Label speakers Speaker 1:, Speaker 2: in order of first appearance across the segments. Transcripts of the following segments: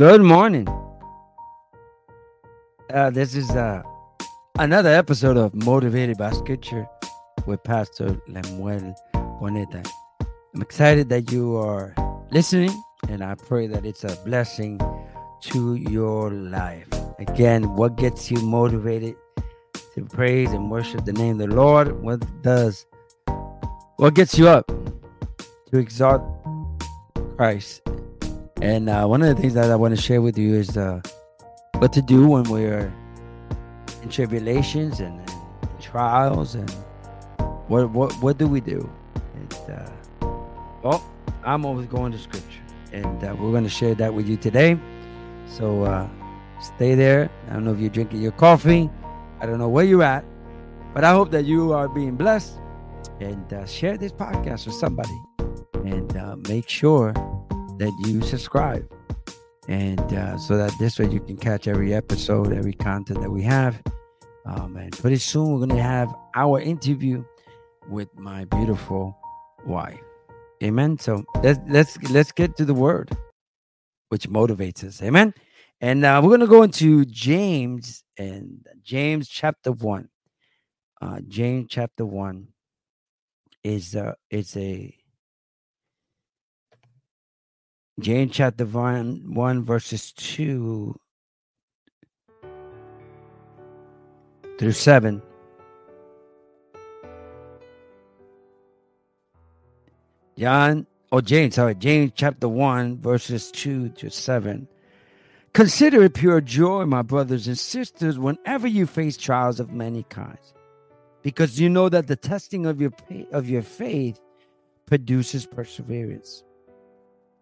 Speaker 1: Good morning. Uh, this is uh, another episode of Motivated by Scripture with Pastor Lemuel Boneta. I'm excited that you are listening, and I pray that it's a blessing to your life. Again, what gets you motivated to praise and worship the name of the Lord? What does what gets you up to exalt Christ? And uh, one of the things that I want to share with you is uh, what to do when we're in tribulations and, and trials, and what what what do we do? And, uh, well, I'm always going to Scripture, and uh, we're going to share that with you today. So uh, stay there. I don't know if you're drinking your coffee. I don't know where you're at, but I hope that you are being blessed and uh, share this podcast with somebody and make sure that you subscribe. And uh, so that this way you can catch every episode every content that we have. Um, and pretty soon we're going to have our interview with my beautiful wife. Amen? So let's let's let's get to the word which motivates us. Amen? And uh, we're going to go into james and james chapter 1 uh, james chapter 1 is uh is a James chapter 1, 1 verses 2 through 7. John, or James, sorry, James chapter 1, verses 2 to 7. Consider it pure joy, my brothers and sisters, whenever you face trials of many kinds because you know that the testing of your of your faith produces perseverance.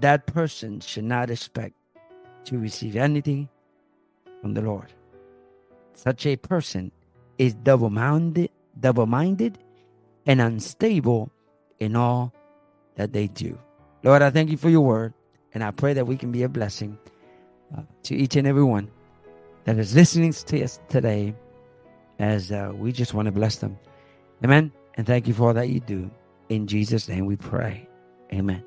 Speaker 1: That person should not expect to receive anything from the Lord. Such a person is double-minded, double-minded and unstable in all that they do. Lord, I thank you for your word, and I pray that we can be a blessing uh, to each and every one that is listening to us today as uh, we just want to bless them. Amen. And thank you for all that you do. In Jesus' name we pray. Amen.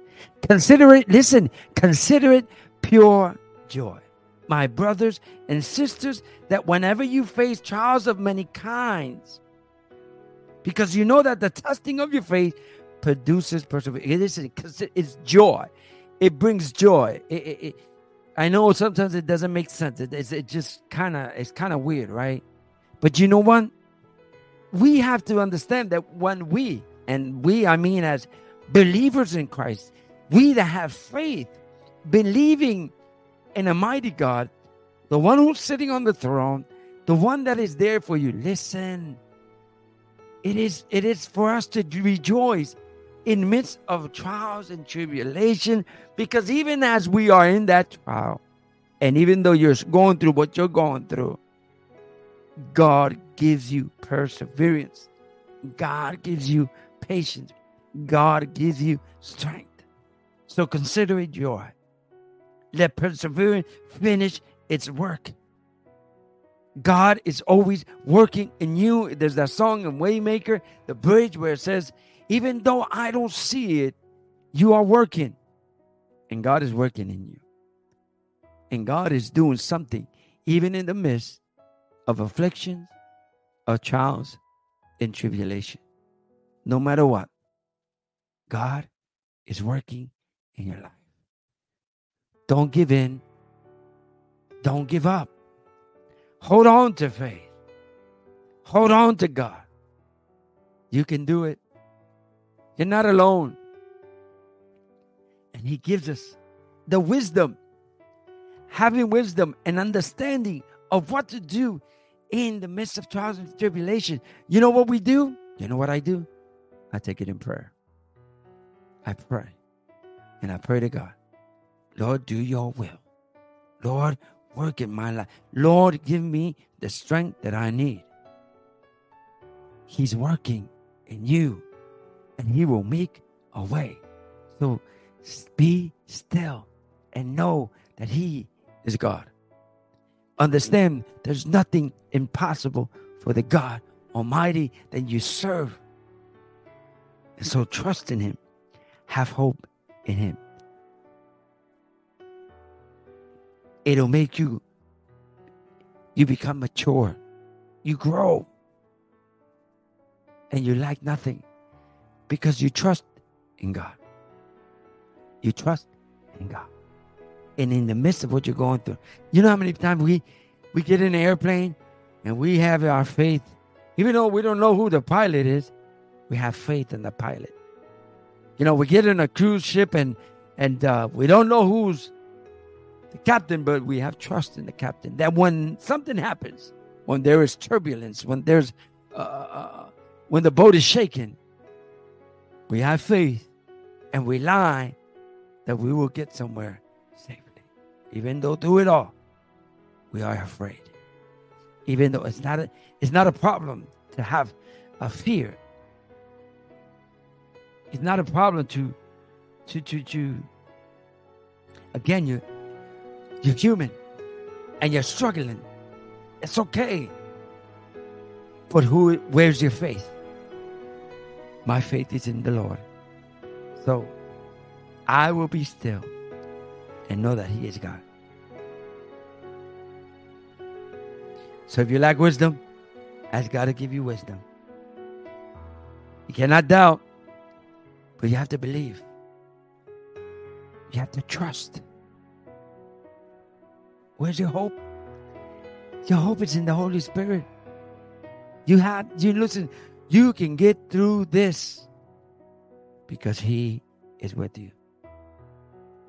Speaker 1: Consider it, listen, consider it pure joy. My brothers and sisters, that whenever you face trials of many kinds, because you know that the testing of your faith produces perseverance. It is it's joy. It brings joy. It, it, it, I know sometimes it doesn't make sense. It, it's it just kind of it's kind of weird, right? But you know what? We have to understand that when we, and we, I mean, as believers in Christ, we that have faith, believing in a mighty God, the one who's sitting on the throne, the one that is there for you. Listen, it is it is for us to rejoice in midst of trials and tribulation, because even as we are in that trial, and even though you're going through what you're going through, God gives you perseverance. God gives you patience. God gives you strength. So consider it joy. Let perseverance finish its work. God is always working in you. There's that song in Waymaker, the bridge, where it says, Even though I don't see it, you are working. And God is working in you. And God is doing something, even in the midst of afflictions, of trials, and tribulation. No matter what, God is working in your life. Don't give in. Don't give up. Hold on to faith. Hold on to God. You can do it. You're not alone. And He gives us the wisdom, having wisdom and understanding of what to do in the midst of trials and tribulation. You know what we do? You know what I do? I take it in prayer. I pray. And I pray to God, Lord, do your will. Lord, work in my life. Lord, give me the strength that I need. He's working in you and He will make a way. So be still and know that He is God. Understand there's nothing impossible for the God Almighty that you serve. And so trust in Him, have hope in Him. It'll make you, you become mature, you grow, and you lack nothing because you trust in God. You trust in God. And in the midst of what you're going through, you know how many times we we get in an airplane and we have our faith, even though we don't know who the pilot is, we have faith in the pilot. You know, we get in a cruise ship and and uh, we don't know who's the captain, but we have trust in the captain. That when something happens, when there is turbulence, when there's uh, uh when the boat is shaking, we have faith and we lie that we will get somewhere safely. Even though through it all, we are afraid. Even though it's not a, it's not a problem to have a fear. It's not a problem to to to to again you you're human and you're struggling. It's okay. But who where's your faith? My faith is in the Lord. So I will be still and know that He is God. So if you lack wisdom, ask God to give you wisdom. You cannot doubt, but you have to believe. You have to trust. Where's your hope? Your hope is in the Holy Spirit. You have you listen, you can get through this because He is with you.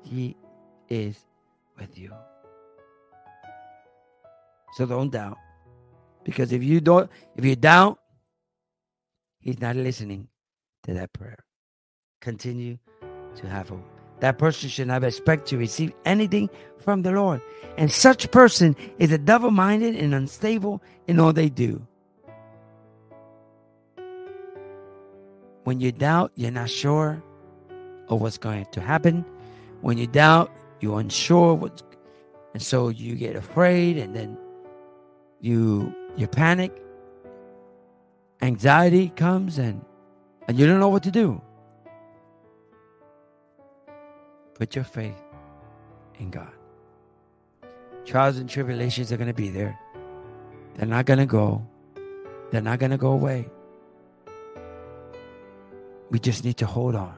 Speaker 1: He is with you. So don't doubt. Because if you don't, if you doubt, He's not listening to that prayer. Continue to have hope. That person should not expect to receive anything from the Lord. And such person is a double minded and unstable in all they do. When you doubt, you're not sure of what's going to happen. When you doubt, you're unsure what's and so you get afraid and then you you panic. Anxiety comes and and you don't know what to do. Put your faith in God. Trials and tribulations are going to be there. They're not going to go. They're not going to go away. We just need to hold on.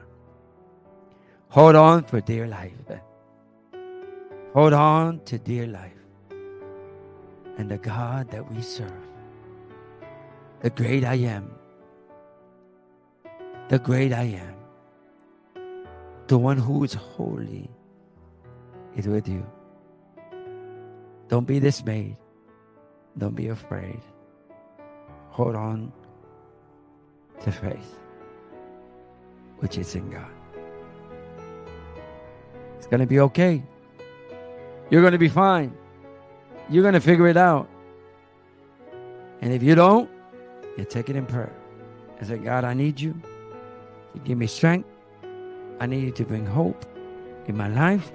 Speaker 1: Hold on for dear life. Hold on to dear life. And the God that we serve, the great I am, the great I am, the one who is holy, is with you. Don't be dismayed. Don't be afraid. Hold on to faith which is in God. It's going to be okay. You're going to be fine. You're going to figure it out. And if you don't, you take it in prayer. and say, God, I need you to give me strength. I need you to bring hope in my life.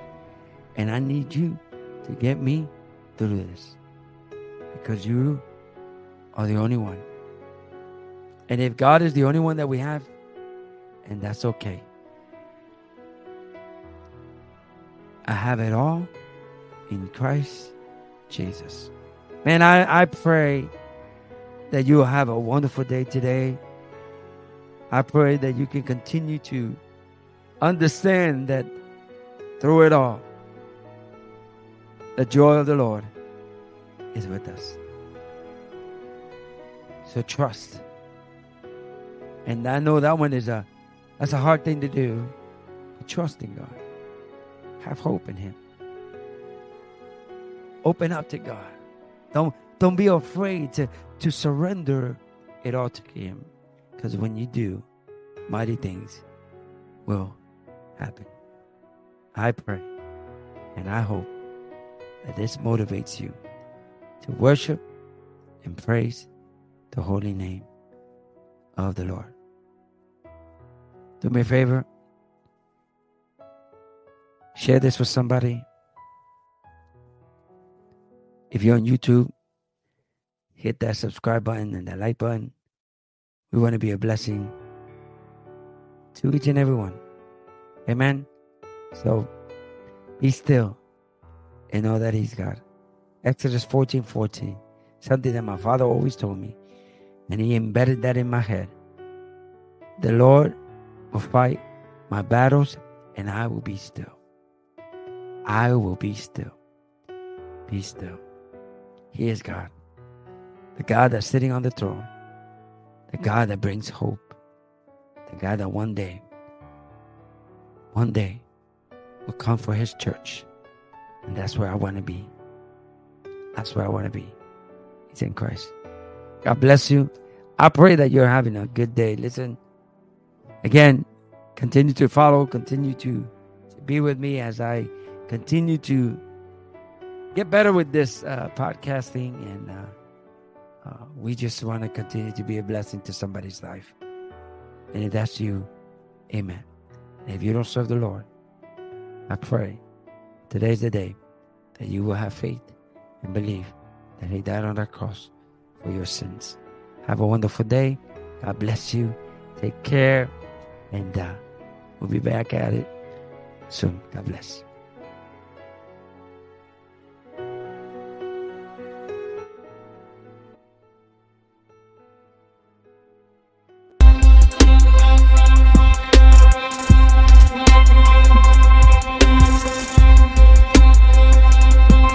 Speaker 1: And I need you to get me through this. Because you are the only one. And if God is the only one that we have, and that's okay. I have it all in Christ Jesus. Man, I, I pray that you will have a wonderful day today. I pray that you can continue to understand that through it all, the joy of the Lord is with us. So trust. And I know that one is a that's a hard thing to do. But trust in God. Have hope in Him. Open up to God. Don't don't be afraid to, to surrender it all to Him. Because when you do, mighty things will happen. I pray and I hope that this motivates you to worship and praise the holy name of the Lord. Do me a favor. Share this with somebody. If you're on YouTube, hit that subscribe button and that like button. We want to be a blessing to each and every one. Amen. So be still and know that He's God. Exodus 14 14. Something that my father always told me. And he embedded that in my head. The Lord will fight my battles and I will be still. I will be still. Be still. He is God. The God that's sitting on the throne. The God that brings hope. The God that one day, one day, will come for his church. And that's where I want to be. That's where I want to be. It's in Christ. God bless you. I pray that you're having a good day. Listen, again, continue to follow, continue to, be with me as I continue to get better with this uh, podcasting. And uh, uh, we just want to continue to be a blessing to somebody's life. And if that's you, amen. And if you don't serve the Lord, I pray today's the day that you will have faith and believe that He died on that cross for your sins. Have a wonderful day. God bless you. Take care. And uh, we'll be back at it soon. God bless.